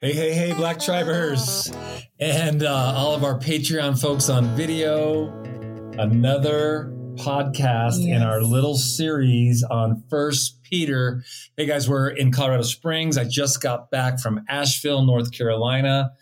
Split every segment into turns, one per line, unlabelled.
Hey, hey, hey, Black Tribers, and uh, all of our Patreon folks on video. Another podcast in our little series on First Peter. Hey guys, we're in Colorado Springs. I just got back from Asheville, North Carolina,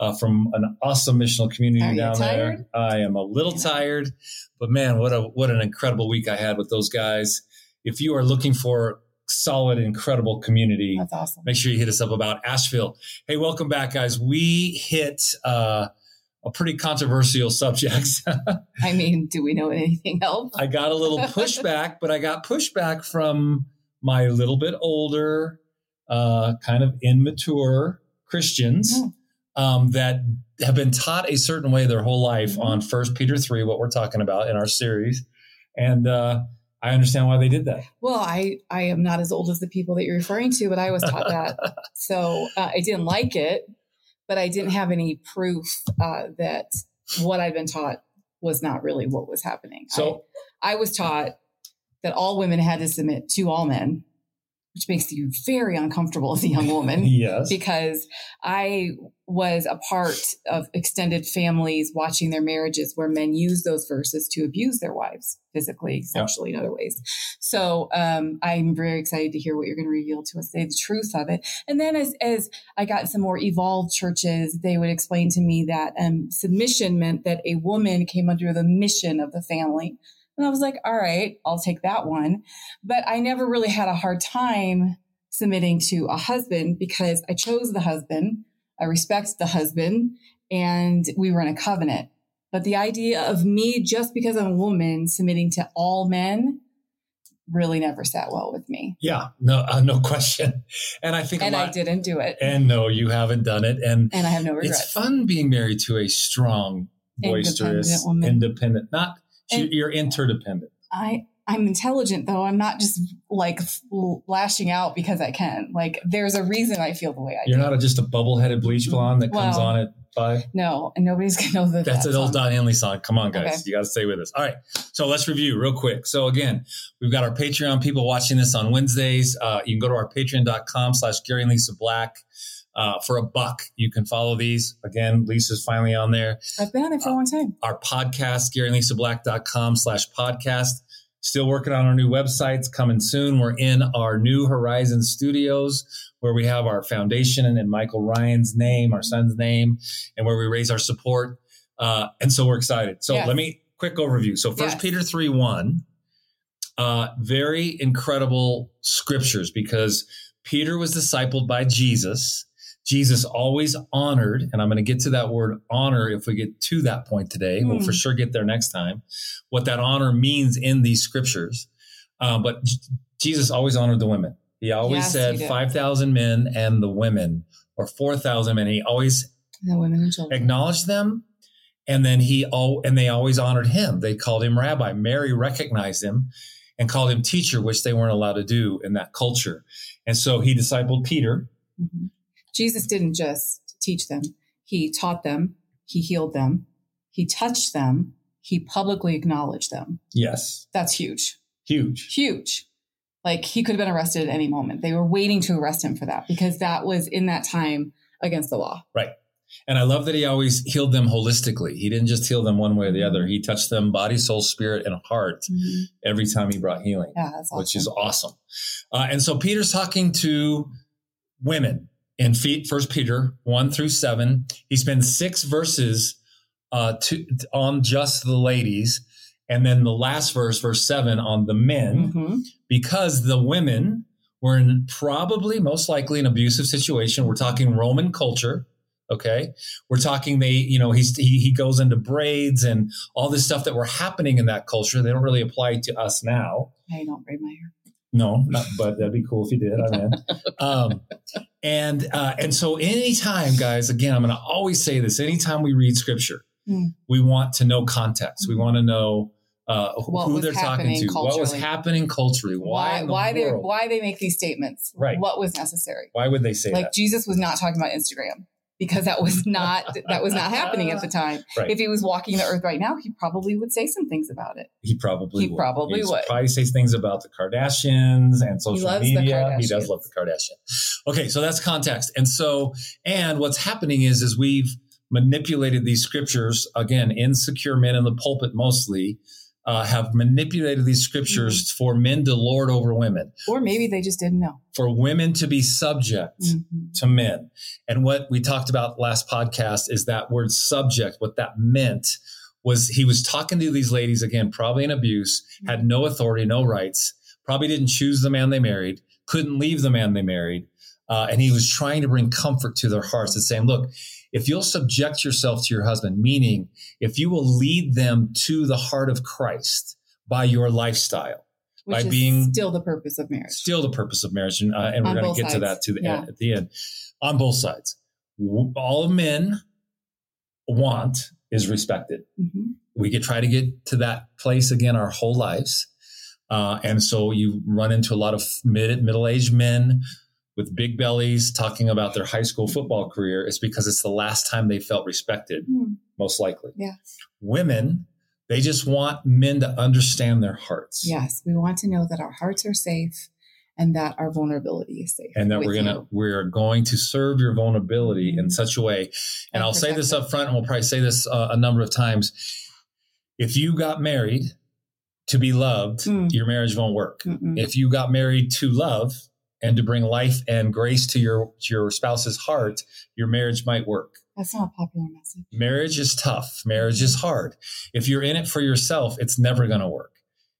uh, from an awesome missional community
Are
down there. I am a little tired, but man, what a what an incredible week I had with those guys. If you are looking for solid, incredible community,
That's awesome.
make sure you hit us up about Asheville. Hey, welcome back, guys. We hit uh, a pretty controversial subject.
I mean, do we know anything else?
I got a little pushback, but I got pushback from my little bit older, uh, kind of immature Christians
Oh.
um, that have been taught a certain way their whole life
Mhm.
on First Peter three, what we're talking about in our series, and uh, I understand why they did that.
Well, I I am not as old as the people that you're referring to, but I was taught that, so uh, I didn't like it, but I didn't have any proof uh, that what I'd been taught was not really what was happening.
So
I, I was taught that all women had to submit to all men, which makes you very uncomfortable as a young woman.
yes,
because I was a part of extended families watching their marriages where men use those verses to abuse their wives physically, sexually, in other ways. So um, I'm very excited to hear what you're going to reveal to us today, the truth of it. And then as, as I got some more evolved churches, they would explain to me that um, submission meant that a woman came under the mission of the family. And I was like, all right, I'll take that one. But I never really had a hard time submitting to a husband because I chose the husband. I respect the husband and we were in a covenant. But the idea of me, just because I'm a woman, submitting to all men really never sat well with me.
yeah, no, uh, no question. And I think
And
a
I
lot,
didn't do it.
And no, you haven't done it. And
And I have no regrets.
it's fun being married to a strong, boisterous,
Independent woman.
independent. Not
And-
you're interdependent.
I I'm intelligent though. I'm not just like lashing out because I can. Like there's a reason I feel the way I do.
You're not just a bubble-headed bleach blonde that comes on at five.
no, and nobody's gonna know that.
That's
that
an old. Don Henley song. Come on, guys.
Okay.
You got to stay with us. All right. So let's review real quick. So again, we've got our Patreon people watching this on Wednesdays. Uh, you can go to our patreon.com slash Gary and Lisa Black. Uh, for a buck, you can follow these. Again, Lisa's finally on there.
I've been on it for a long time.
Our podcast, GaryandLisaBlack.com slash podcast. Still working on our new websites coming soon. We're in our new Horizon studios where we have our foundation and, Michael Ryan's name, our son's name, and where we raise our support. Uh, and so we're excited. So
Yes.
let me quick overview. So First
Yes.
Peter 3 1, uh, very incredible scriptures because Peter was discipled by Jesus. Jesus always honored, and I'm going to get to that word honor if we get to that point today. We'll
Hmm.
for sure get there next time. What that honor means in these scriptures. Uh, but J- Jesus always honored the women. He always
Yes,
said 5,000 men and the women, or 4,000 men. He always
The women and children.
acknowledged them and then he all and they always honored him they called him rabbi mary recognized him and called him teacher which they weren't allowed to do in that culture and so he discipled peter
Mhm. Jesus didn't just teach them, he taught them, he healed them, he touched them, he publicly acknowledged them.
yes
That's huge.
huge
Huge. Like he could have been arrested at any moment. They were waiting to arrest him for that because that was in that time against the law.
right and i love that he always healed them holistically he didn't just heal them one way or the other he touched them body soul spirit and heart every time he brought healing
Yeah, that's awesome.
which is awesome. Uh, and so Peter's talking to women in feet, First Peter one through seven. He spends six verses uh, to, on just the ladies, and then the last verse, verse seven, on the men,
Mhm.
because the women were in probably most likely an abusive situation. We're talking Roman culture. Okay. We're talking they, you know, he's, he, he goes into braids and all this stuff that were happening in that culture. They don't really apply to us now.
I don't braid my hair.
No, not, but that'd be cool if you did. I'm in. Um, and uh, and so anytime, guys, again, I'm going to always say this. Anytime we read scripture,
Mm.
we want to know context. We want to know uh, who
What
who
was
they're talking to, what was happening culturally, why,
Why
the
why they why they make these statements?
Right.
What was necessary?
Why would they say
Like
that?
Jesus was not talking about Instagram. Because that was not that was not happening at the time.
Right.
If he was walking the earth right now, he probably would say some things about it.
He probably
He
would.
probably
He'd. Probably says things about the Kardashians and social
the
media. He does love the Kardashians. Okay, so that's context. And so, and what's happening is, is we've manipulated these scriptures again, insecure men in the pulpit mostly. Uh, have manipulated these scriptures mm-hmm. for men to lord over women.
Or maybe they just didn't know.
For women to be subject mm-hmm. to men. And what we talked about last podcast is that word subject, what that meant was he was talking to these ladies again, probably in abuse, had no authority, no rights, probably didn't choose the man they married, couldn't leave the man they married. Uh, and he was trying to bring comfort to their hearts and saying, look, if you'll subject yourself to your husband, meaning if you will lead them to the heart of Christ by your lifestyle,
Which by being still the purpose of marriage,
still the purpose of marriage, and, uh, and we're going to get sides. to that to the yeah. end, at the end. On both sides, all men want is respected. Mm-hmm. We could try to get to that place again our whole lives, uh, and so you run into a lot of mid middle aged men with big bellies talking about their high school football career is because it's the last time they felt respected, mm. most likely.
Yeah.
Women, they just want men to understand their hearts.
Yes, we want to know that our hearts are safe and that our vulnerability is safe.
And that we're gonna you. we're going to serve your vulnerability mm-hmm. in such a way. And, and I'll say this up front, and we'll probably say this uh, a number of times. If you got married to be loved, mm. your marriage won't work. Mm-mm. If you got married to love, and to bring life and grace to your to your spouse's heart, your marriage might work.
That's not a popular message.
Marriage is tough. Marriage is hard. If you're in it for yourself, it's never going to work.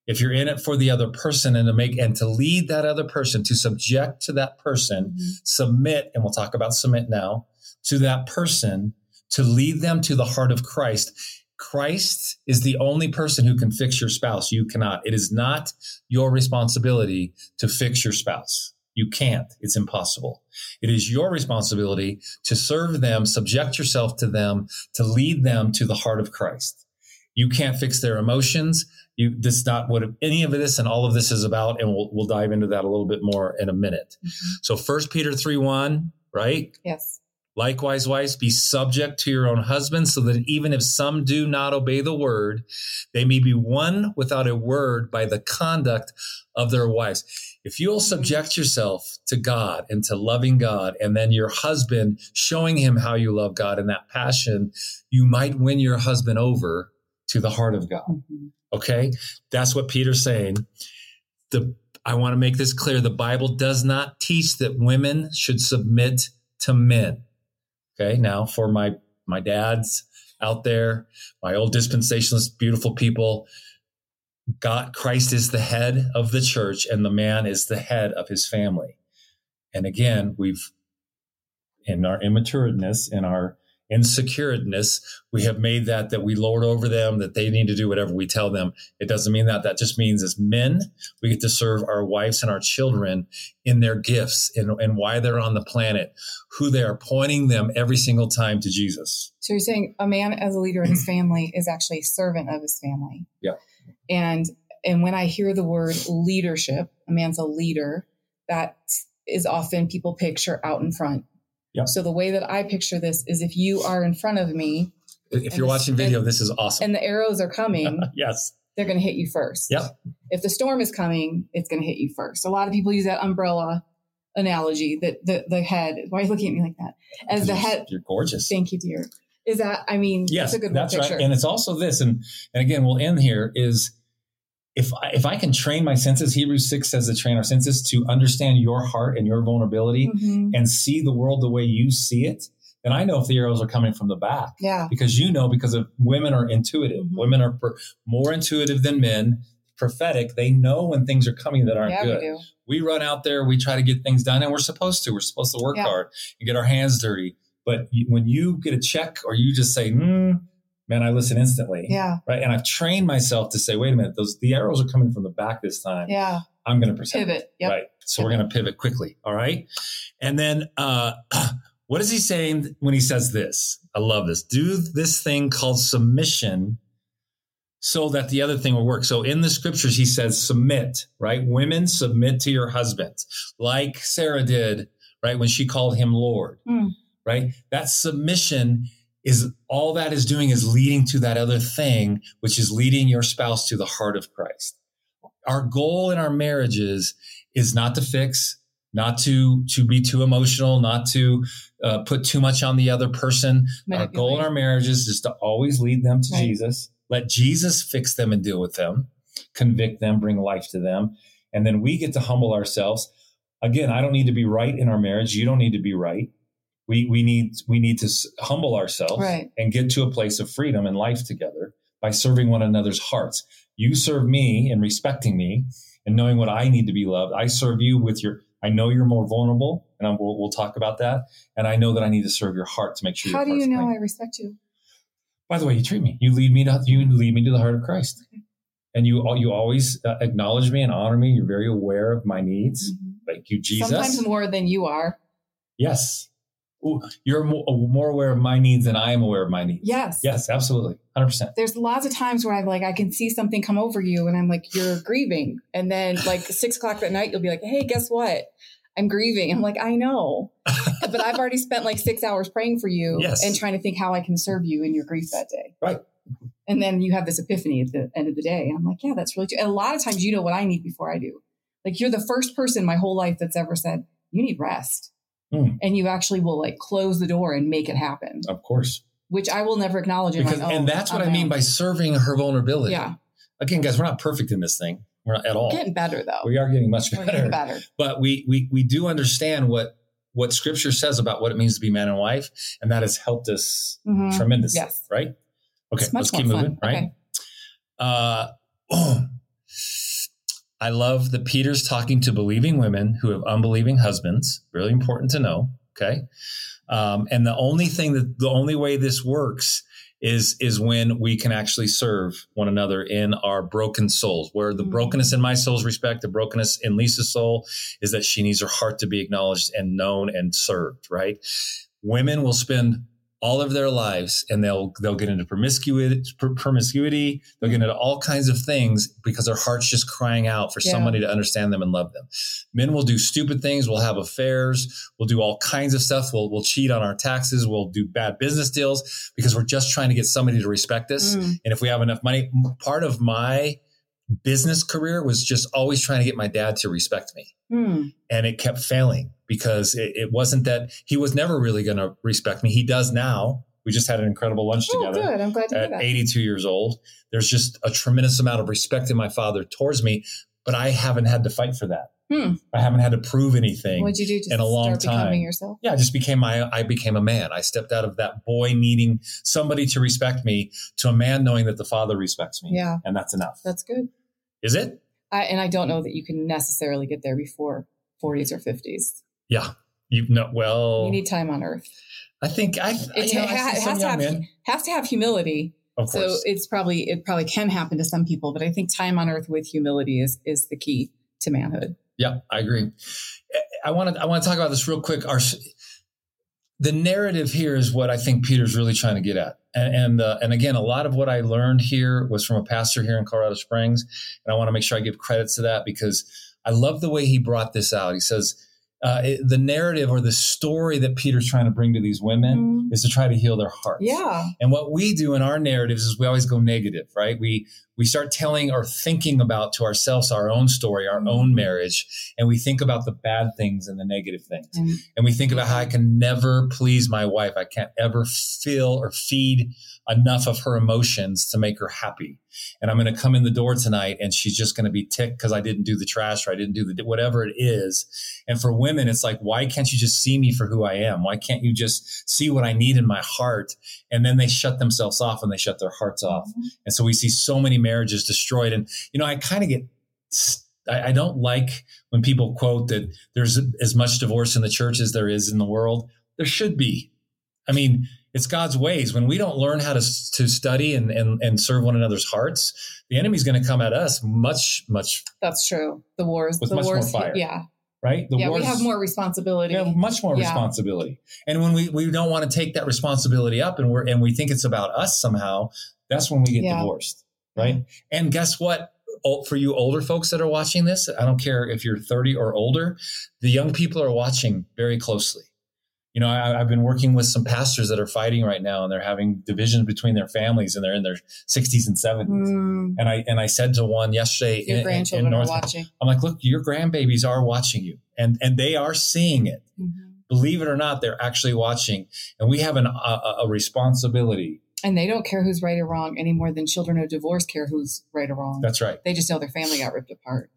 If you're in it for the other person and to make and to lead that other person, to subject to that person, mm-hmm. submit, and we'll talk about submit now, to that person, to lead them to the heart of Christ. Christ is the only person who can fix your spouse. You cannot. It is not your responsibility to fix your spouse. You can't. It's impossible. It is your responsibility to serve them, subject yourself to them, to lead them to the heart of Christ. You can't fix their emotions. You, this is not what any of this and all of this is about. And we'll, we'll dive into that a little bit more in a minute. Mm-hmm. So first Peter 3, 1, right?
Yes.
Likewise, wives, be subject to your own husbands, so that even if some do not obey the word, they may be won without a word by the conduct of their wives. If you'll subject yourself to God and to loving God, and then your husband showing him how you love God and that passion, you might win your husband over to the heart of God. Mm-hmm. Okay. That's what Peter's saying. The, I want to make this clear. The Bible does not teach that women should submit to men. Okay. Now for my, my dads out there, my old dispensationalist, beautiful people, God, Christ is the head of the church and the man is the head of his family. And again, we've, in our immatureness, in our insecureness, we have made that that we lord over them, that they need to do whatever we tell them. It doesn't mean that. That just means as men, we get to serve our wives and our children in their gifts and, and why they're on the planet, who they are pointing them every single time to Jesus.
So you're saying a man as a leader in his family is actually a servant of his family.
Yeah.
And and when I hear the word leadership, a man's a leader, that is often people picture out in front
Yep.
So the way that I picture this is if you are in front of me.
If you're watching video, and, this is awesome.
And the arrows are coming.
yes.
They're going to hit you first.
Yep.
If the storm is coming, it's going to hit you first. A lot of people use that umbrella analogy that the, the head, why are you looking at me like that? As the head.
You're gorgeous.
Thank you, dear. Is that, I mean,
yes,
that's a good
that's
picture.
right. And it's also this, and, and again, we'll end here is if I, if I can train my senses, Hebrews 6 says to train our senses to understand your heart and your vulnerability mm-hmm. and see the world the way you see it, then I know if the arrows are coming from the back.
Yeah.
Because you know, because of women are intuitive. Mm-hmm. Women are per, more intuitive than men, prophetic. They know when things are coming that aren't
yeah,
good. We, we, run out there, we try to get things done, and we're supposed to. We're supposed to work yeah. hard and get our hands dirty. But when you get a check or you just say, hmm, man, I listen instantly.
Yeah.
Right. And I've trained myself to say, wait a minute, those the arrows are coming from the back this time.
Yeah.
I'm going to.
Pivot. Yep.
Right. So
pivot.
we're going to pivot quickly. All right. And then uh what is he saying when he says this? I love this. Do this thing called submission so that the other thing will work. So in the scriptures, he says, submit, right? Women submit to your husbands, like Sarah did, right? When she called him Lord, mm. right? That submission is all that is doing is leading to that other thing, which is leading your spouse to the heart of Christ. Our goal in our marriages is not to fix, not to to be too emotional, not to uh, put too much on the other person. Our goal in our marriages is to always lead them to right. Jesus. Let Jesus fix them and deal with them, convict them, bring life to them, and then we get to humble ourselves. Again, I don't need to be right in our marriage. You don't need to be right. We we need we need to humble ourselves
right.
and get to a place of freedom and life together by serving one another's hearts. You serve me in respecting me and knowing what I need to be loved. I serve you with your I know you're more vulnerable, and we'll, we'll, talk about that. And I know that I need to serve your heart to make sure.
How do you know clean. I respect you?
By the way you treat me. You lead me to you lead me to the heart of Christ, okay. and you you always uh, acknowledge me and honor me. You're very aware of my needs. Mm-hmm. Thank you, Jesus.
Sometimes more than you are.
Yes, you're more, uh, more aware of my needs than I am aware of my needs.
Yes.
Yes, absolutely. 100%.
There's lots of times where I'm like, I can see something come over you and I'm like, you're grieving. And then like six o'clock at night, you'll be like, hey, guess what? I'm grieving. I'm like, I know, but I've already spent like six hours praying for you yes. and trying to think how I can serve you in your grief that day.
Right.
And then you have this epiphany at the end of the day. I'm like, yeah, that's really true. And a lot of times you know what I need before I do. Like you're the first person my whole life that's ever said, you need rest. Mm. And you actually will like close the door and make it happen.
Of course.
Which I will never acknowledge.
Because, and that's what I mean by serving her vulnerability.
Yeah.
Again, guys, we're not perfect in this thing. We're not at all.
We're getting better though.
We are getting much better.
Getting better.
But we we we do understand what what scripture says about what it means to be man and wife, and that has helped us mm-hmm. tremendously. Yes. Right? Okay, let's keep moving, fun. right? Okay. Uh oh. I love that Peter's talking to believing women who have unbelieving husbands. Really important to know. Okay. Um, and the only thing that the only way this works is is when we can actually serve one another in our broken souls. Where the mm-hmm. brokenness in my soul's respect, the brokenness in Lisa's soul is that she needs her heart to be acknowledged and known and served. Right? Women will spend all of their lives and they'll they'll get into promiscuity promiscuity. They'll get into all kinds of things because their heart's just crying out for yeah. somebody to understand them and love them. Men will do stupid things. We'll have affairs. We'll do all kinds of stuff. We'll, we'll cheat on our taxes. We'll do bad business deals because we're just trying to get somebody to respect us. Mm. and if we have enough money part of my business career was just always trying to get my dad to respect me. Mm. And it kept failing because it, it, wasn't that he was never really going to respect me. He does now. We just had an incredible lunch
oh,
together.
Good. I'm glad to
at 82 years old. There's just a tremendous amount of respect in my father towards me, but I haven't had to fight for that. Hmm. I haven't had to prove anything.
What'd you do in a long time? Yourself?
Yeah, I just became my. I became a man. I stepped out of that boy needing somebody to respect me to a man knowing that the father respects me.
Yeah,
and that's enough.
That's good.
Is it?
I, and I don't know that you can necessarily get there before 40s or 50s.
Yeah, you know. Well,
you need time on Earth.
I think I.
It, you know, ha- I has to have men. has to have humility.
Of course.
So it's probably it probably can happen to some people, but I think time on Earth with humility is is the key to manhood.
Yeah, I agree. I want to I want to talk about this real quick. Our the narrative here is what I think Peter's really trying to get at. And and, uh, and again, a lot of what I learned here was from a pastor here in Colorado Springs, and I want to make sure I give credit to that because I love the way he brought this out. He says uh, it, the narrative or the story that Peter's trying to bring to these women mm-hmm. is to try to heal their hearts.
Yeah.
And what we do in our narratives is we always go negative, right? We we start telling or thinking about to ourselves our own story, our mm-hmm. own marriage, and we think about the bad things and the negative things. Mm-hmm. And we think about how I can never please my wife. I can't ever fill or feed enough of her emotions to make her happy. And I'm going to come in the door tonight and she's just going to be ticked because I didn't do the trash or I didn't do the whatever it is. And for women, it's like, why can't you just see me for who I am? Why can't you just see what I need in my heart? And then they shut themselves off and they shut their hearts off. Mm-hmm. And so we see so many marriages destroyed. And, you know, I kind of get, I, I don't like when people quote that there's as much divorce in the church as there is in the world. There should be. I mean, it's God's ways. When we don't learn how to, to study and, and, and serve one another's hearts, the enemy's going to come at us much, much.
That's true. The wars,
with
the
much
wars,
more fire.
Yeah.
Right.
The yeah, wars, we have more responsibility.
We have much more yeah. responsibility. And when we, we don't want to take that responsibility up and we're, and we think it's about us somehow, that's when we get yeah. divorced. Right. And guess what? For you older folks that are watching this, I don't care if you're 30 or older, the young people are watching very closely you know, I, have been working with some pastors that are fighting right now, and they're having divisions between their families, and they're in their 60s and 70s. Mm. And I and I said to one yesterday,
your in, grandchildren in North, are watching.
I'm like, look, your grandbabies are watching you, and and they are seeing it.
Mhm.
Believe it or not, they're actually watching, and we have an, a, a a responsibility.
And they don't care who's right or wrong any more than children of divorce care who's right or wrong.
That's right.
they just know their family got ripped apart.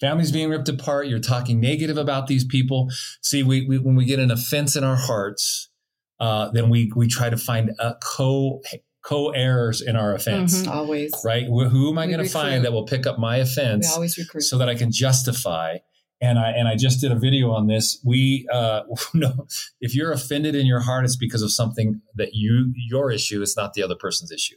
Families being ripped apart. You're talking negative about these people. See, we, we when we get an offense in our hearts, uh, then we we try to find a co co errors in our offense.
Mhm, always.
Right? Who am I going to find that will pick up my
We
offense?
always recruit.
so that I can justify. And I and I just did a video on this. We uh, no, if you're offended in your heart, it's because of something that you your issue. It's not the other person's issue.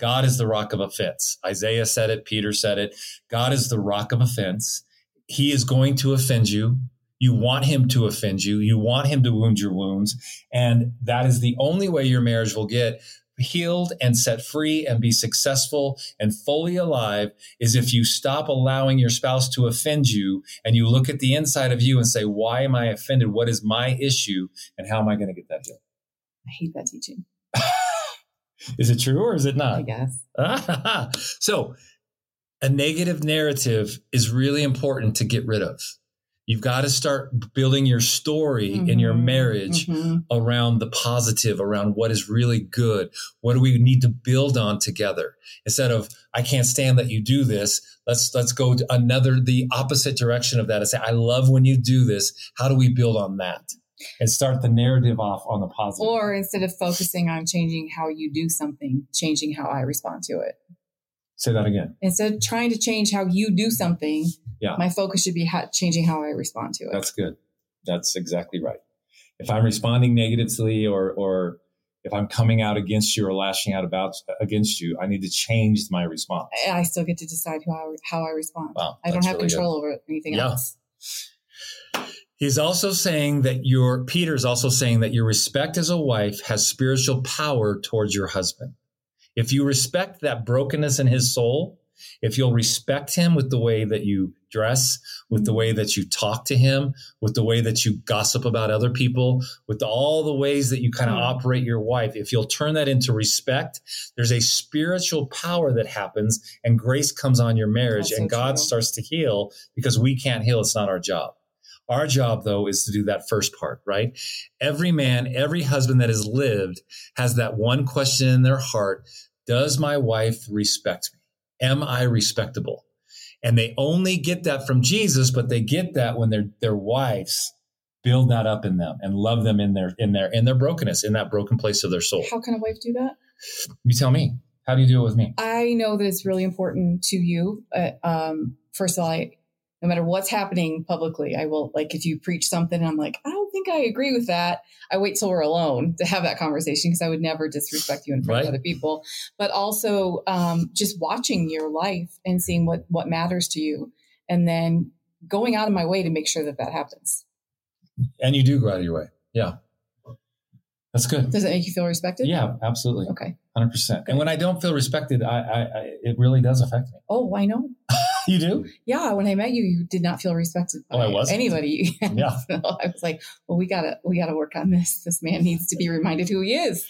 God is the rock of offense. Isaiah said it. Peter said it. God is the rock of offense. He is going to offend you. You want him to offend you. You want him to wound your wounds, and that is the only way your marriage will get healed and set free and be successful and fully alive is if you stop allowing your spouse to offend you and you look at the inside of you and say, why am I offended? What is my issue? And how am I going to get that healed?
I hate that teaching.
Is it true or is it not?
I guess.
so a negative narrative is really important to get rid of. You've got to start building your story in your
Mhm,
marriage
mhm.
around the positive, around what is really good. What do we need to build on together? Instead of I can't stand that you do this. Let's let's go another the opposite direction of that and say I love when you do this. How do we build on that? And start the narrative off on the positive.
Or instead of focusing on changing how you do something, changing how I respond to it.
say that again.
Instead of trying to change how you do something,
Yeah.
my focus should be how, changing how I respond to it.
That's good. That's exactly right. If I'm responding negatively or or if I'm coming out against you or lashing out about against you, I need to change my response.
I I still get to decide how I, how I respond.
Wow,
I don't have
really good.
control over anything
Yeah.
else.
He's also saying that your Peter's also saying that your respect as a wife has spiritual power towards your husband. If you respect that brokenness in his soul, if you'll respect him with the way that you dress, with the way that you talk to him, with the way that you gossip about other people, with all the ways that you kind of
Hmm.
operate your wife, if you'll turn that into respect, there's a spiritual power that happens and grace comes on your marriage
That's
and
so
God
true.
starts to heal because we can't heal. It's not our job. Our job, though, is to do that first part, right? Every man, every husband that has lived has that one question in their heart Does my wife respect me? Am I respectable? And they only get that from Jesus, but they get that when their their wives build that up in them and love them in their in their in their brokenness, in that broken place of their soul.
How can a wife do that?
You tell me. How do you do it with me?
I know that it's really important to you. Uh, um, first of all, I, no matter what's happening publicly, I will like if you preach something, and I'm like, I don't think I agree with that. I wait till we're alone to have that conversation because I would never disrespect you in front
Right.
of other people. But also, um, just watching your life and seeing what what matters to you, and then going out of my way to make sure that that happens.
And you do go out of your way. Yeah. That's good.
Does it make you feel respected?
Yeah, absolutely.
Okay.
Hundred percent. And when I don't feel respected, I, I, I it really does affect me.
Oh, I know.
You do?
Yeah, when I met you, you did not feel respected by
Oh, I wasn't?
anybody.
Yeah.
So I was like, well, we gotta we gotta work on this. This man needs to be reminded who he is.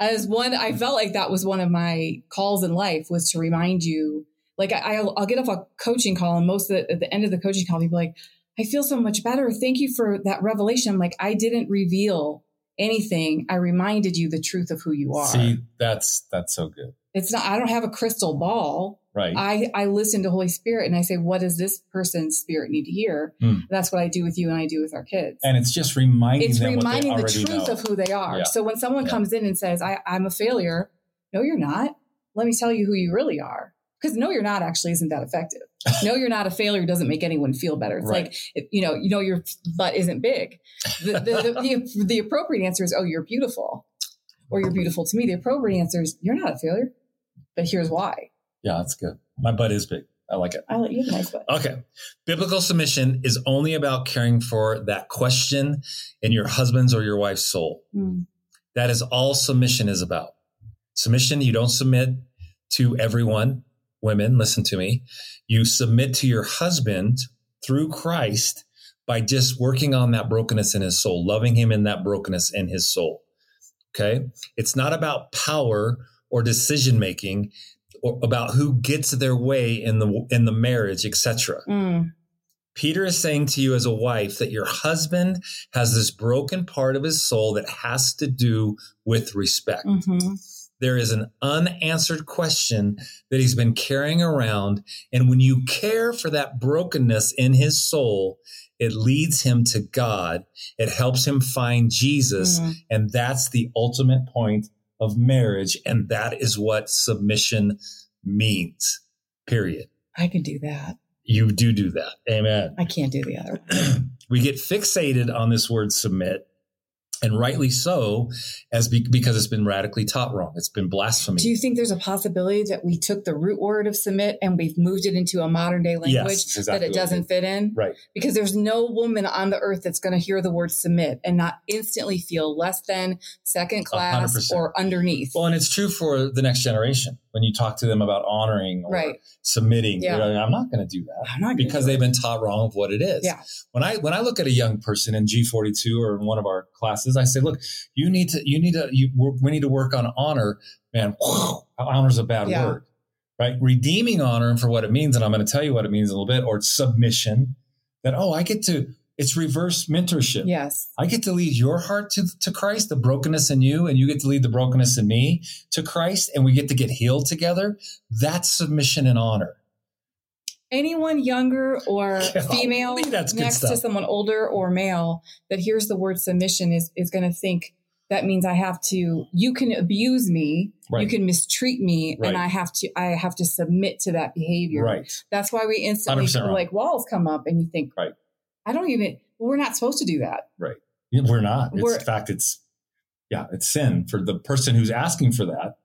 As one, I felt like that was one of my calls in life was to remind you. Like I, I'll, I'll get off a coaching call, and most of the, at the end of the coaching call, people like, I feel so much better. Thank you for that revelation. I'm like, I didn't reveal anything. I reminded you the truth of who you are.
See, that's that's so good.
It's not. I don't have a crystal ball.
Right.
I, I listen to Holy Spirit and I say, what does this person's spirit need to hear?
Hmm.
That's what I do with you and I do with our kids.
and it's just reminding
it's
them
reminding
what
the truth
know.
of who they are.
Yeah.
So when someone
Yeah.
comes in and says, I, I'm a failure, no, you're not. Let me tell you who you really are. Because no, you're not actually isn't that effective. no, you're not a failure doesn't make anyone feel better. It's
Right.
like, if- you know, you know, your butt isn't big. The, the, the, the appropriate answer is, oh, you're beautiful or you're beautiful to me. The appropriate answer is, you're not a failure, but here's why.
Yeah, that's good. My butt is big. I like it.
I like you have a nice butt.
Okay. Biblical submission is only about caring for that question in your husband's or your wife's soul.
Hmm.
That is all submission is about. Submission, you don't submit to everyone. Women, listen to me. You submit to your husband through Christ by just working on that brokenness in his soul, loving him in that brokenness in his soul. Okay. It's not about power or decision making or about who gets their way in the in the marriage, etc.
Mm.
Peter is saying to you as a wife that your husband has this broken part of his soul that has to do with respect.
Mm-hmm.
There is an unanswered question that he's been carrying around. And when you care for that brokenness in his soul, it leads him to God. It helps him find Jesus.
Mhm.
And that's the ultimate point of marriage. And that is what submission means, period.
I can do that.
You do do that. Amen.
I can't do the other.
we get fixated on this word submit and rightly so as be, because it's been radically taught wrong it's been blasphemy
Do you think there's a possibility that we took the root word of submit and we've moved it into a modern day language
Yes, exactly
that it doesn't fit in?
right
Because there's no woman on the earth that's going to hear the word submit and not instantly feel less than, second class,
100%.
or underneath.
well and it's true for the next generation when you talk to them about honoring or
Right.
submitting
Yeah.
like, i'm not going to do that
I'm not
because
do
they've been taught wrong of what it is
Yeah.
when i when i look at a young person in g42 or in one of our classes i say look you need to you need to you we need to work on honor man honor is a bad
Yeah.
word right redeeming honor for what it means and i'm going to tell you what it means in a little bit or it's submission that oh i get to it's reverse mentorship
Yes.
I get to lead your heart to, to Christ, the brokenness in you, and you get to lead the brokenness in me to Christ, and we get to get healed together. That's submission and honor.
Anyone younger or
Golly,
female
that's
next to someone older or male that hears the word submission is, is going to think that means I have to, you can abuse me, you can mistreat me,
Right.
and I have to, I have to submit to that behavior.
Right.
That's why we instantly
100%
feel
wrong.
like walls come up and you think,
Right.
I don't even, well, we're not supposed to do that. Right.
We're not. It's,
We're-
in fact, it's, yeah, it's sin for the person who's asking for that.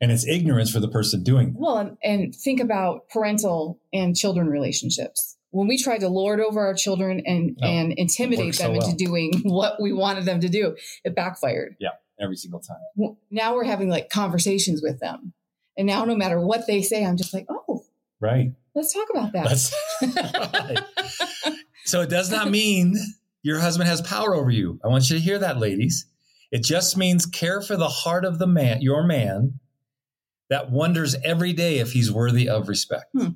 And it's ignorance for the person doing that.
Well, and, and think about parental and children relationships. When we tried to lord over our children and,
Oh,
and intimidate them
so
into
well.
doing what we wanted them to do, it backfired.
Yeah, every single time.
Now we're having like conversations with them. And now no matter what they say, I'm just like, oh,
Right.
let's talk about that.
Right. So it does not mean your husband has power over you. I want you to hear that, ladies. It just means care for the heart of the man, your man, that wonders every day if he's worthy of respect.
Hmm.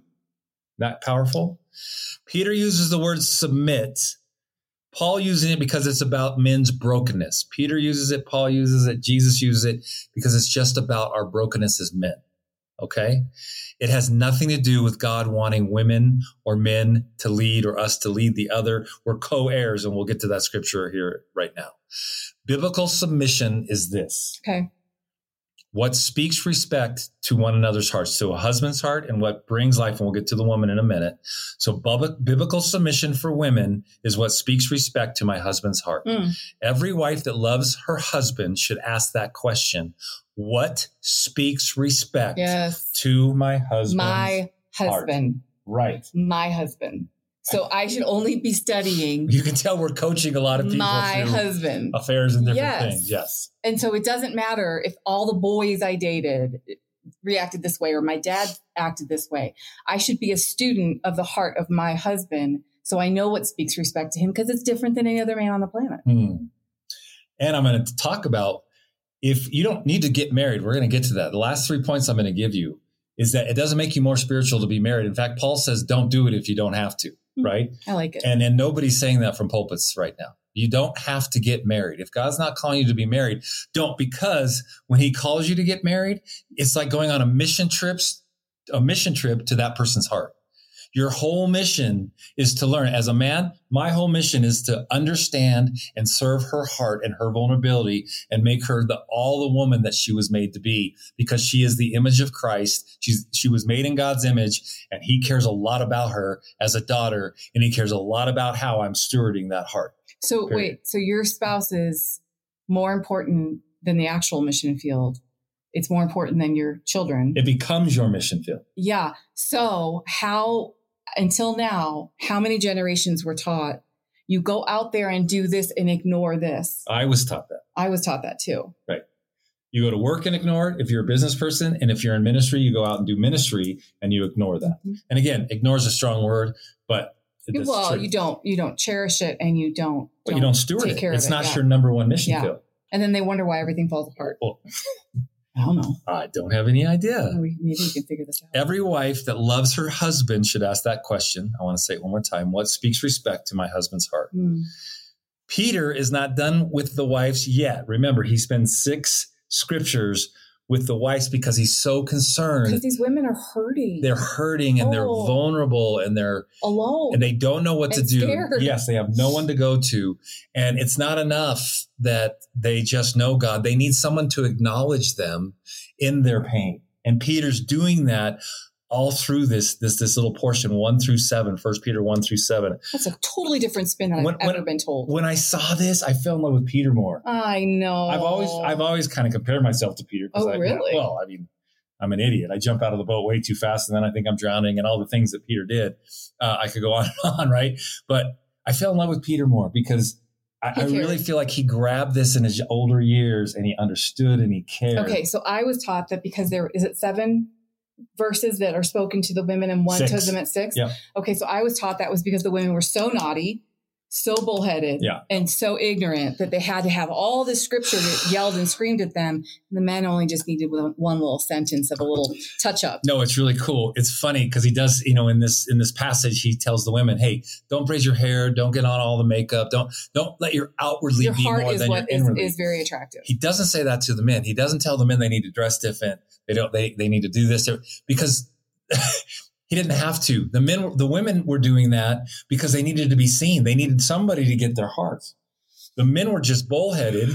That powerful? Peter uses the word submit. Paul using it because it's about men's brokenness. Peter uses it, Paul uses it, Jesus uses it because it's just about our brokenness as men. Okay? It has nothing to do with God wanting women or men to lead or us to lead the other. We're co heirs, and we'll get to that scripture here right now. Biblical submission is this
okay.
What speaks respect to one another's hearts, to a husband's heart, and what brings life. And we'll get to the woman in a minute. So, biblical submission for women is what speaks respect to my husband's heart.
Mm.
Every wife that loves her husband should ask that question What speaks respect
Yes.
to my husband?
My husband.
right.
My husband. So I should only be studying
You can tell we're coaching a lot of people
my husband.
affairs and different
Yes.
things. Yes.
And so it doesn't matter if all the boys I dated reacted this way or my dad acted this way. I should be a student of the heart of my husband so I know what speaks respect to him because it's different than any other man on the planet.
Hmm. And I'm going to talk about if you don't need to get married, we're going to get to that. The last three points I'm going to give you is that it doesn't make you more spiritual to be married. In fact, Paul says don't do it if you don't have to.
Hmm.
right?
I like it.
And and nobody's saying that from pulpits right now. You don't have to get married. If God's not calling you to be married, don't because when he calls you to get married, it's like going on a mission trips a mission trip to that person's heart. Your whole mission is to learn. As a man, my whole mission is to understand and serve her heart and her vulnerability and make her the all the woman that she was made to be because she is the image of Christ. She's she was made in God's image and he cares a lot about her as a daughter and he cares a lot about how I'm stewarding that heart.
So
Period.
wait, so your spouse is more important than the actual mission field. It's more important than your children.
It becomes your mission field.
yeah. So how until now, how many generations were taught you go out there and do this and ignore this?
I was taught that.
I was taught that too. Right.
You go to work and ignore it if you're a business person. And if you're in ministry, you go out and do ministry and you ignore that.
Mhm.
And again, ignore is a strong word, but it's
well,
true.
you don't you don't cherish it and you don't,
But you don't steward
take
it. It's
it,
not
yeah.
your number one mission
Yeah.
field.
and then they wonder why everything falls apart.
Well,
I don't know.
I don't have any idea.
Maybe we can figure this out.
Every wife that loves her husband should ask that question. I want to say it one more time. What speaks respect to my husband's heart?
Mm.
Peter is not done with the wives yet. Remember, he spends six scriptures with the wives because he's so concerned.
Because these women are hurting.
They're hurting and they're
Oh.
vulnerable and they're
alone.
and they don't know what to
And
do.
scared.
Yes, they have no one to go to. And it's not enough that they just know God. They need someone to acknowledge them in their pain. And Peter's doing that all through this this this little portion 1 through seven first peter 1 through 7
That's a totally different spin than
When-
I've ever
when-
been told.
when i saw this i fell in love with peter more.
I know.
i've always i've always kind of compared myself to peter
Oh,
I,
really?
well i mean i'm an idiot. I jump out of the boat way too fast and then i think i'm drowning and all the things that peter did uh, i could go on and on right? But i fell in love with peter more because I, I really feel like he grabbed this in his older years and he understood and he cared.
Okay, so I was taught that because there is it seven verses that are spoken to the women and one
Six.
Testament six.
Yeah.
Okay, so I was taught that was because the women were so naughty, so bullheaded,
Yeah.
and so ignorant that they had to have all this scripture that yelled and screamed at them. And the men only just needed one, one little sentence of a little touch up.
No, it's really cool. It's funny because he does, you know, in this in this passage, he tells the women, "Hey, don't braise your hair, don't get on all the makeup, don't don't let your outwardly
Your
be more
is
than your
is,
inwardly."
is very attractive.
he doesn't say that to the men. He doesn't tell the men they need to dress different. They don't. They they need to do this because he didn't have to. The men, the women were doing that because they needed to be seen. They needed somebody to get their hearts. The men were just bullheaded,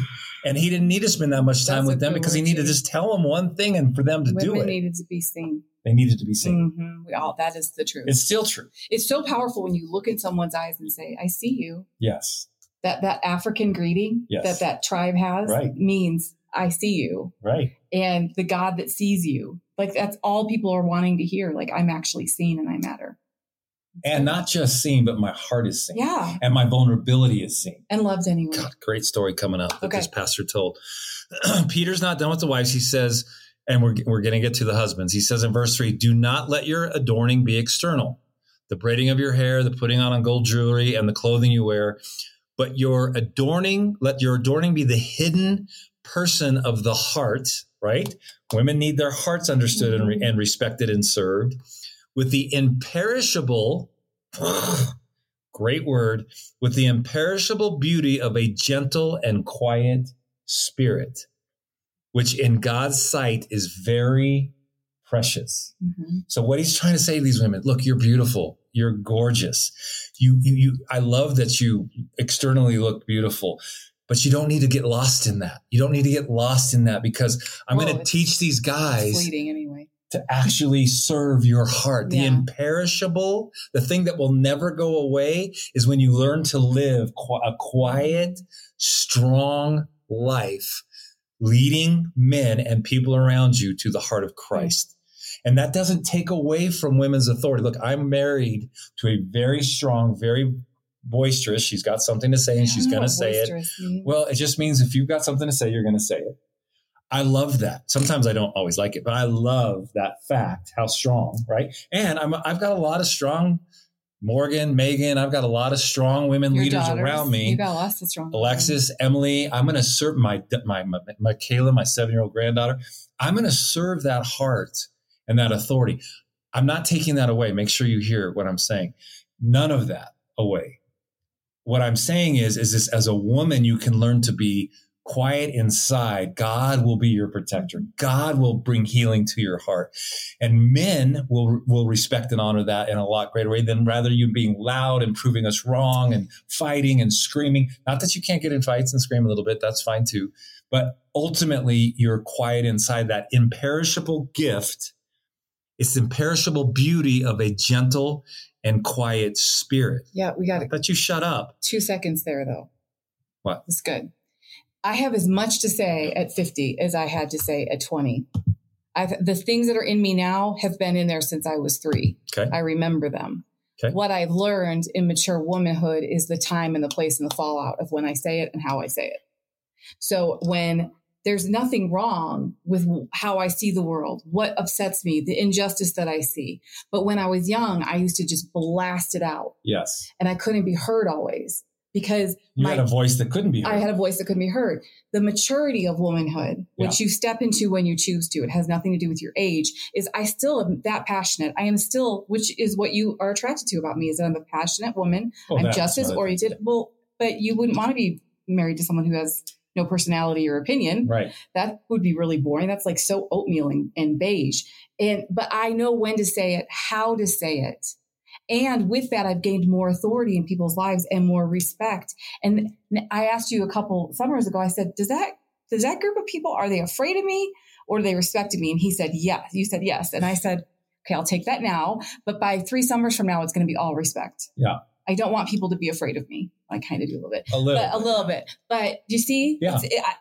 and he didn't need to spend that much time
That's
with them because he needed to just tell them one thing and for them to
Women
do it.
needed to be seen.
they needed to be seen.
Mhm. We all that is the truth.
It's still true.
it's so powerful when you look in someone's eyes and say, "I see you."
Yes.
That that African greeting
Yes.
that that tribe has
Right.
means, "I see you,"
Right.
and the God that sees you. Like that's all people are wanting to hear. Like I'm actually seen and I matter.
And not just seen, but my heart is seen.
Yeah,
And my vulnerability is seen.
and loved anyway.
God, great story coming up that
Okay.
this pastor told. Peter's not done with the wives. He says, and we're, we're going to get to the husbands. He says in verse three, do not let your adorning be external, the braiding of your hair, the putting on on gold jewelry, and the clothing you wear, but your adorning, let your adorning be the hidden person of the heart, right? Women need their hearts understood and, re-
Mhm.
and respected and served with the imperishable, great word, with the imperishable beauty of a gentle and quiet spirit, which in God's sight is very precious.
Mhm.
So what he's trying to say to these women, look, you're beautiful. You're gorgeous. You, you, you, I love that you externally look beautiful, but you don't need to get lost in that. You don't need to get lost in that because I'm going to teach these guys
anyway.
to actually serve your heart. The imperishable, the thing that will never go away is when you learn to live a quiet, strong life, leading men and people around you to the heart of Christ. And that doesn't take away from women's authority. Look, I'm married to a very strong, very boisterous. She's got something to say and she's going to say it.
means.
Well, it just means if you've got something to say, you're going to say it. I love that. Sometimes I don't always like it, but I love that fact, how strong, right? And I'm, I've got a lot of strong Morgan, Megan, I've got a lot of strong women
Your
leaders
daughters,
around me.
You got lots of strong.
Alexis, Emily, I'm going to serve my, my, my, Michaela, my seven year old granddaughter. I'm going to serve that heart and that authority. I'm not taking that away. Make sure you hear what I'm saying. None of that away. What I'm saying is, is this as a woman, you can learn to be quiet inside. God will be your protector. God will bring healing to your heart. And men will, will respect and honor that in a lot greater way than rather you being loud and proving us wrong and fighting and screaming. Not that you can't get in fights and scream a little bit. That's fine too. But ultimately you're quiet inside that imperishable gift. It's imperishable beauty of a gentle and quiet spirit.
Yeah, we got it.
But you shut up.
two seconds there though.
What?
It's good. I have as much to say at 50 as I had to say at 20. I've the things that are in me now have been in there since I was three.
Okay.
I remember them.
Okay.
What I've learned in mature womanhood is the time and the place and the fallout of when I say it and how I say it. So when there's nothing wrong with how I see the world, what upsets me, the injustice that I see. But when I was young, I used to just blast it out
Yes.
and I couldn't be heard always. because
You
my
had a voice that couldn't be heard.
I had a voice that couldn't be heard. The maturity of womanhood, which you step into when you choose to, it has nothing to do with your age, is I still am that passionate. I am still, which is what you are attracted to about me, is that I'm a passionate woman.
Well,
I'm
that's
just as oriented. Well, but you wouldn't want to be married to someone who has no personality or opinion.
Right.
That would be really boring. That's like so oatmeal and, and beige. And but I know when to say it, how to say it. And with that, I've gained more authority in people's lives and more respect. And I asked you a couple summers ago, I said, does that, does that group of people, are they afraid of me or do they respect me? And he said, yes. You said yes. And I said, okay, I'll take that now. But by three summers from now, it's going to be all respect.
Yeah.
I don't want people to be afraid of me. I kind of do a little bit,
A little.
but a little bit. But you see?
Yeah.
It- I-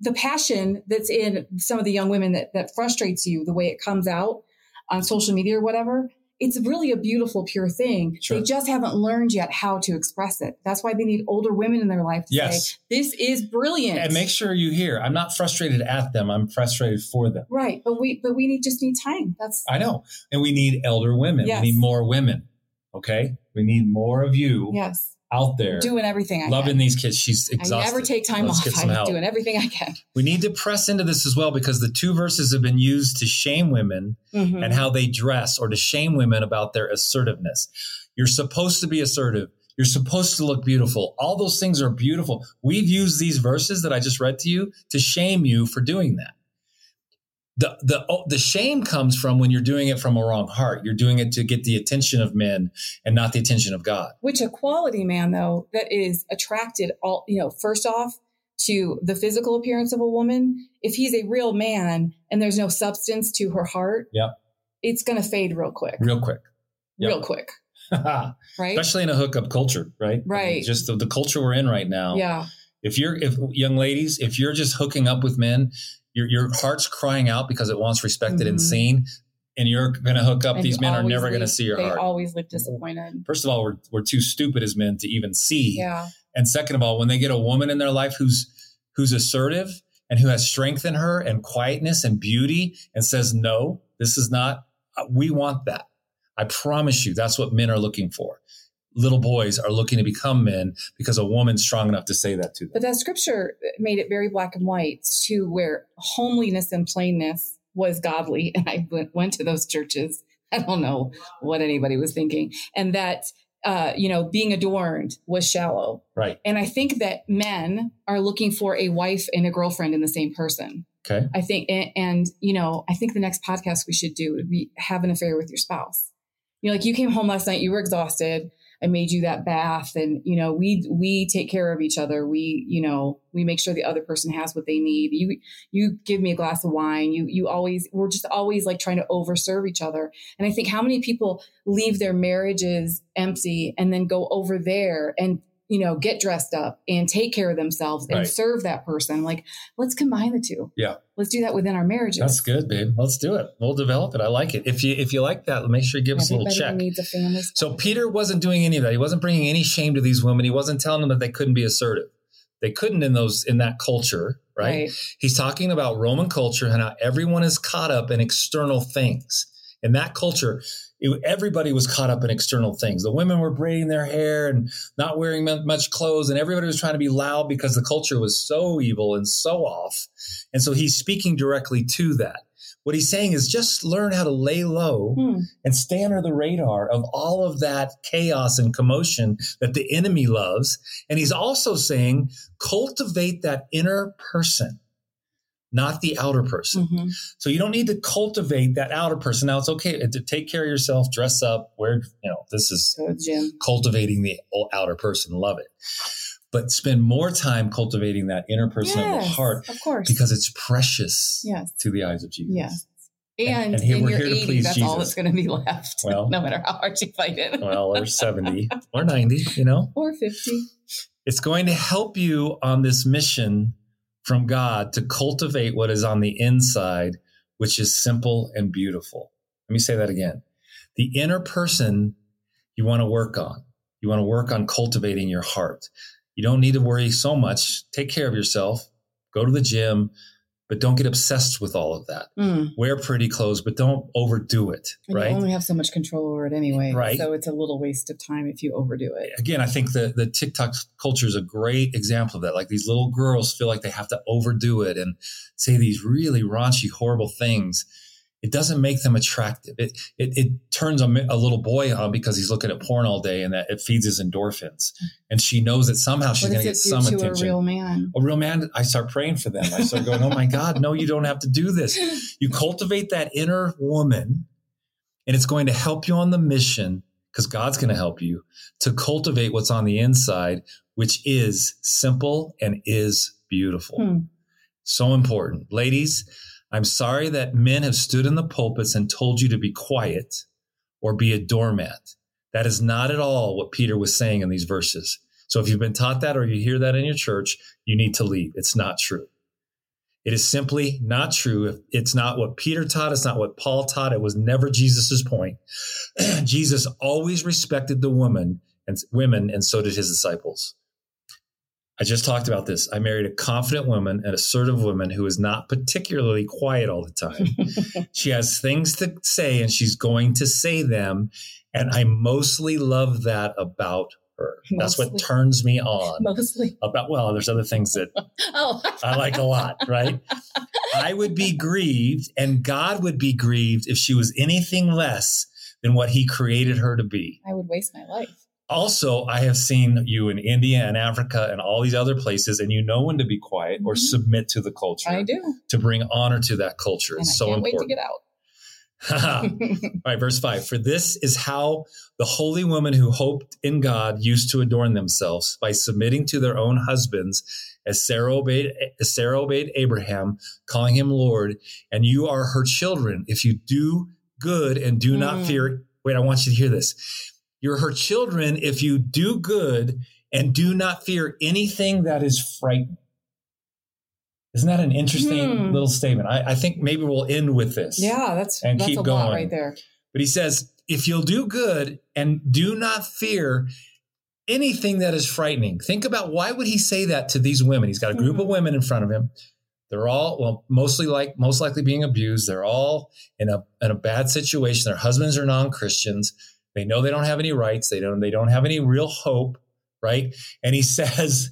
the passion that's in some of the young women that, that frustrates you, the way it comes out on social media or whatever, it's really a beautiful, pure thing.
Sure.
They just haven't learned yet how to express it. That's why they need older women in their life to
Yes.
say, this is brilliant.
And make sure you hear, I'm not frustrated at them. I'm frustrated for them.
right. But we, but we need, just need time. That's,
I know. And we need elder women.
Yes.
We need more women. Okay. We need more of you
yes,
out there
doing everything I
loving
can.
these kids. She's
I never take time
Let's
off. I'm
help.
doing everything I can.
We need to press into this as well because the two verses have been used to shame women
Mhm.
and how they dress or to shame women about their assertiveness. You're supposed to be assertive. You're supposed to look beautiful. All those things are beautiful. We've used these verses that I just read to you to shame you for doing that. The, the, oh, the shame comes from when you're doing it from a wrong heart. You're doing it to get the attention of men and not the attention of God.
which a quality man though that is attracted all you know first off to the physical appearance of a woman if he's a real man and there's no substance to her heart
yeah,
it's going to fade real quick
Real quick. Yep.
real quick right
Especially in a hookup culture, right?
Right.
Just the, the culture we're in right now.
yeah
if you're if young ladies if you're just hooking up with men your your heart's crying out because it wants respected and
Mhm.
seen and you're going to hook up
And
these men are never going to see your
they
heart.
always look disappointed.
First of all we're, we're too stupid as men to even see.
Yeah.
And second of all when they get a woman in their life who's who's assertive and who has strength in her and quietness and beauty and says no this is not we want that. I promise you that's what men are looking for little boys are looking to become men because a woman's strong enough to say that to them.
But that scripture made it very black and white to where homeliness and plainness was godly. And i went, went to those churches. I don't know what anybody was thinking. And that uh, you know being adorned was shallow.
Right.
And i think that men are looking for a wife and a girlfriend in the same person.
Okay.
I think and, and you know i think the next podcast we should do would be have an affair with your spouse. You know like you came home last night you were exhausted I made you that bath and you know we we take care of each other. We you know we make sure the other person has what they need. You you give me a glass of wine. You you always we're just always like trying to overserve each other. And I think how many people leave their marriages empty and then go over there and you know get dressed up and take care of themselves and
Right.
serve that person like let's combine the two
Yeah.
let's do that within our marriages
That's good, babe. Let's do it. We'll develop it. I like it. If you if you like that, make sure you give us a little check.
a
So Peter wasn't doing any of that. He wasn't bringing any shame to these women. He wasn't telling them that they couldn't be assertive. They couldn't in those in that culture, right? He's talking about Roman culture and how everyone is caught up in external things. In that culture, it- everybody was caught up in external things. The women were braiding their hair and not wearing much clothes, and everybody was trying to be loud because the culture was so evil and so off. And so he's speaking directly to that. What he's saying is just learn how to lay low
Hmm.
and stay under the radar of all of that chaos and commotion that the enemy loves. And he's also saying, cultivate that inner person, not the outer person.
Mhm.
So you don't need to cultivate that outer person. Now it's okay to take care of yourself, dress up, wear, you know, this is
Go to the gym.
cultivating the outer person. Love it. But spend more time cultivating that inner person of the heart
of course.
because it's precious
yes,
to the eyes of Jesus.
yes.
And-
And,
and here
in
we're
your
here to please
that's all
Jesus.
that's going to be left.
Well-
no matter how hard you fight it.
Well, or 70 or 90, you know?
or 50.
It's going to help you on this mission from God to cultivate what is on the inside, which is simple and beautiful. Let me say that again. The inner person you want to work on. You want to work on cultivating your heart. You don't need to worry so much. Take care of yourself. Go to the gym. But don't get obsessed with all of that.
Mm.
Wear pretty clothes, but don't overdo it.
And
right.
You only have so much control over it anyway.
Right.
So it's a little waste of time if you overdo it.
Again, I think the, the TikTok culture is a great example of that. Like these little girls feel like they have to overdo it and say these really raunchy, horrible things it doesn't make them attractive. It it, it turns a, a, little boy on because he's looking at porn all day, and that it feeds his endorphins. And she knows that somehow she's going to get some attention.
A real man.
A real man. I start praying for them. I start going, "Oh my God, no, you don't have to do this. You cultivate that inner woman, and it's going to help you on the mission." Because God's going to help you to cultivate what's on the inside, which is simple and is beautiful. Hmm. So important. Ladies, I'm sorry that men have stood in the pulpits and told you to be quiet or be a doormat. That is not at all what Peter was saying in these verses. So if you've been taught that or you hear that in your church, you need to leave. It's not true. It is simply not true. It's not what Peter taught. It's not what Paul taught. It was never Jesus's point. Jesus always respected the woman and women, and so did his disciples. I just talked about this. I married a confident woman, an assertive woman who is not particularly quiet all the time. she has things to say and she's going to say them. And I mostly love that about her. Mostly. That's what turns me on.
Mostly.
About, well, there's other things that oh. I like a lot, right? I would be grieved and God would be grieved if she was anything less than what he created her to be.
I would waste my life
also i have seen you in india and africa and all these other places and you know when to be quiet or mm-hmm. submit to the culture
i do.
to bring honor to that culture.
And
it's
I
so
can't
important
wait to get out.
All right verse 5 for this is how the holy women who hoped in god used to adorn themselves by submitting to their own husbands as sarah obeyed as sarah obeyed abraham calling him lord and you are her children. If you do good and do mm. not fear wait i want you to hear this you're her children if you do good and do not fear anything that is frightening. Isn't that an interesting hmm. little statement? I, I, think maybe we'll end with this.
Yeah, that's and that's keep going right there.
But he says, if you'll do good and do not fear anything that is frightening. Think about why would he say that to these women? He's got a group hmm. of women in front of him. They're all well, mostly like most likely being abused. They're all in a in a bad situation. Their husbands are non Christians. They know they don't have any rights. They don't, they don't have any real hope, right? And he says,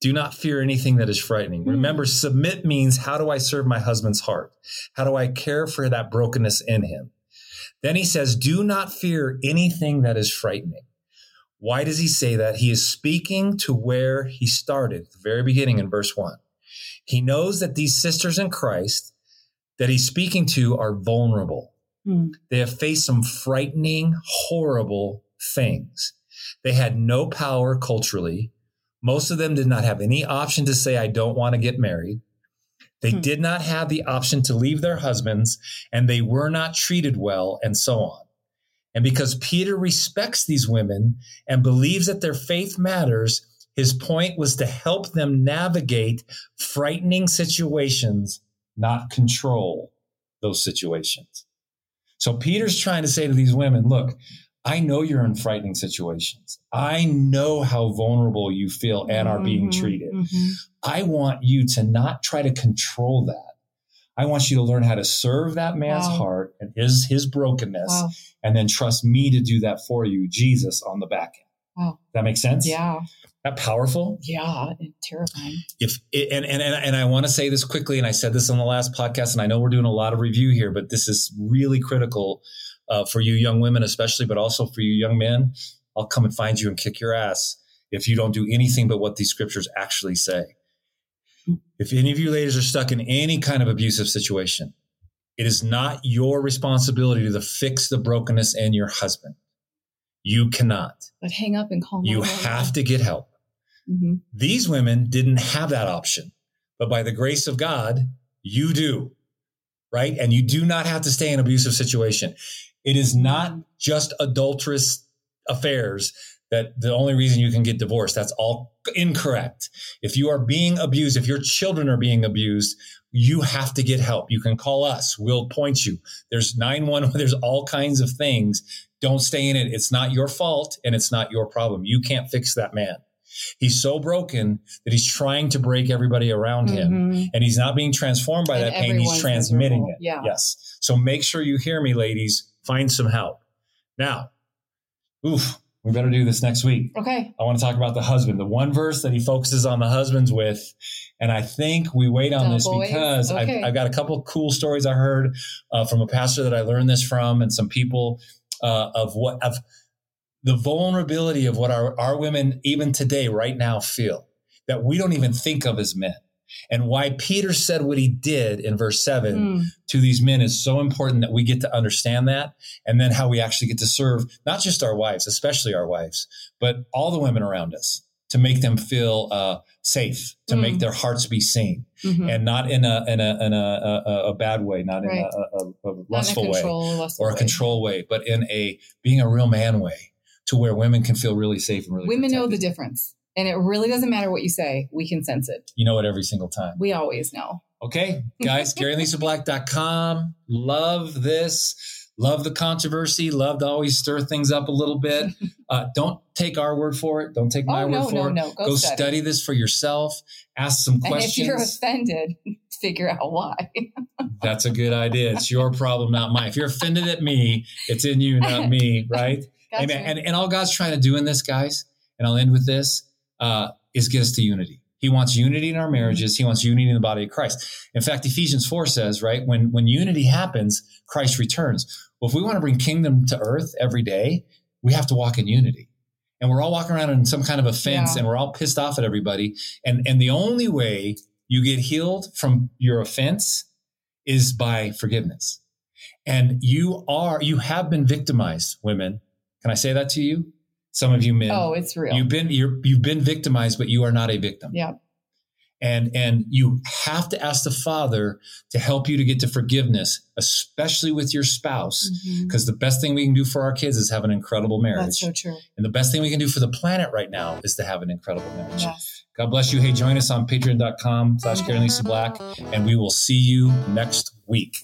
do not fear anything that is frightening. Mm-hmm. Remember, submit means how do I serve my husband's heart? How do I care for that brokenness in him? Then he says, do not fear anything that is frightening. Why does he say that? He is speaking to where he started, the very beginning in verse one. He knows that these sisters in Christ that he's speaking to are vulnerable. Hmm. They have faced some frightening, horrible things. They had no power culturally. Most of them did not have any option to say, I don't want to get married. They hmm. did not have the option to leave their husbands, and they were not treated well, and so on. And because Peter respects these women and believes that their faith matters, his point was to help them navigate frightening situations, not control those situations. So Peter's trying to say to these women, look, I know you're in frightening situations. I know how vulnerable you feel and are being mm-hmm, treated. Mm-hmm. I want you to not try to control that. I want you to learn how to serve that man's wow. heart and his his brokenness wow. and then trust me to do that for you, Jesus on the back end. Wow. That makes sense?
Yeah.
That powerful?
Yeah, terrifying.
If it, and, and and I want to say this quickly, and I said this on the last podcast, and I know we're doing a lot of review here, but this is really critical uh, for you young women, especially, but also for you young men. I'll come and find you and kick your ass if you don't do anything but what these scriptures actually say. If any of you ladies are stuck in any kind of abusive situation, it is not your responsibility to fix the brokenness in your husband. You cannot.
But hang up and call. Me.
You have to get help. Mm-hmm. These women didn't have that option, but by the grace of God, you do, right? And you do not have to stay in an abusive situation. It is not just adulterous affairs that the only reason you can get divorced. That's all incorrect. If you are being abused, if your children are being abused, you have to get help. You can call us. We'll point you. There's 911. There's all kinds of things. Don't stay in it. It's not your fault and it's not your problem. You can't fix that man. He's so broken that he's trying to break everybody around him
Mhm.
and he's not being transformed by
And
that pain. He's transmitting
miserable.
it.
Yeah.
Yes. So make sure you hear me, ladies. Find some help. Now, oof, we better do this next week.
Okay.
I want to talk about the husband, the one verse that he focuses on the husbands with. And I think we wait on
The
this
boys?
because
Okay.
I've, I've got a couple of cool stories I heard uh, from a pastor that I learned this from and some people uh, of what, of the vulnerability of what our, our women, even today, right now, feel that we don't even think of as men. And why Peter said what he did in verse 7
Mm.
to these men is so important that we get to understand that and then how we actually get to serve not just our wives especially our wives but all the women around us to make them feel uh, safe to
Mm.
make their hearts be seen
Mhm.
and not in a in a in a, a, a bad way not in
Right.
a, a, a
Not in
lustful way
lustful
or a
way.
control way but in a being a real man way to where women can feel really safe and really
Women know the difference. And it really doesn't matter what you say. We can sense it.
you know it every single time
We always know.
Okay, guys, GaryLisaBlack.com. Love this. Love the controversy. Love to always stir things up a little bit. Uh, don't take our word for it. Don't take my
oh,
word
no,
for
no,
it.
no. Go,
Go
study.
study. this for yourself. Ask some questions.
And if you're offended, figure out why.
That's a good idea. It's your problem, not mine. If you're offended at me, it's in you, not me, right?
Gotcha.
Amen. And, and all God's trying to do in this, guys, and I'll end with this, uh, is get us to unity. He wants unity in our marriages. He wants unity in the body of Christ. In fact, Ephesians 4 says, right, when, when unity happens, Christ returns. Well, if we want to bring kingdom to earth every day, we have to walk in unity. And we're all walking around in some kind of offense
Yeah.
and we're all pissed off at everybody. And, and the only way you get healed from your offense is by forgiveness. And you are, you have been victimized, women. Can I say that to you? Some of you men.
oh, it's real.
You've been you're, you've been victimized, but you are not a victim.
yeah.
And and you have to ask the Father to help you to get to forgiveness, especially with your spouse,
mm-hmm.
because the best thing we can do for our kids is have an incredible marriage,
That's so true.
and the best thing we can do for the planet right now is to have an incredible marriage.
Yes.
God bless you. Hey, join us on Patreon.com/slash Gary and Lisa Black, and we will see you next week.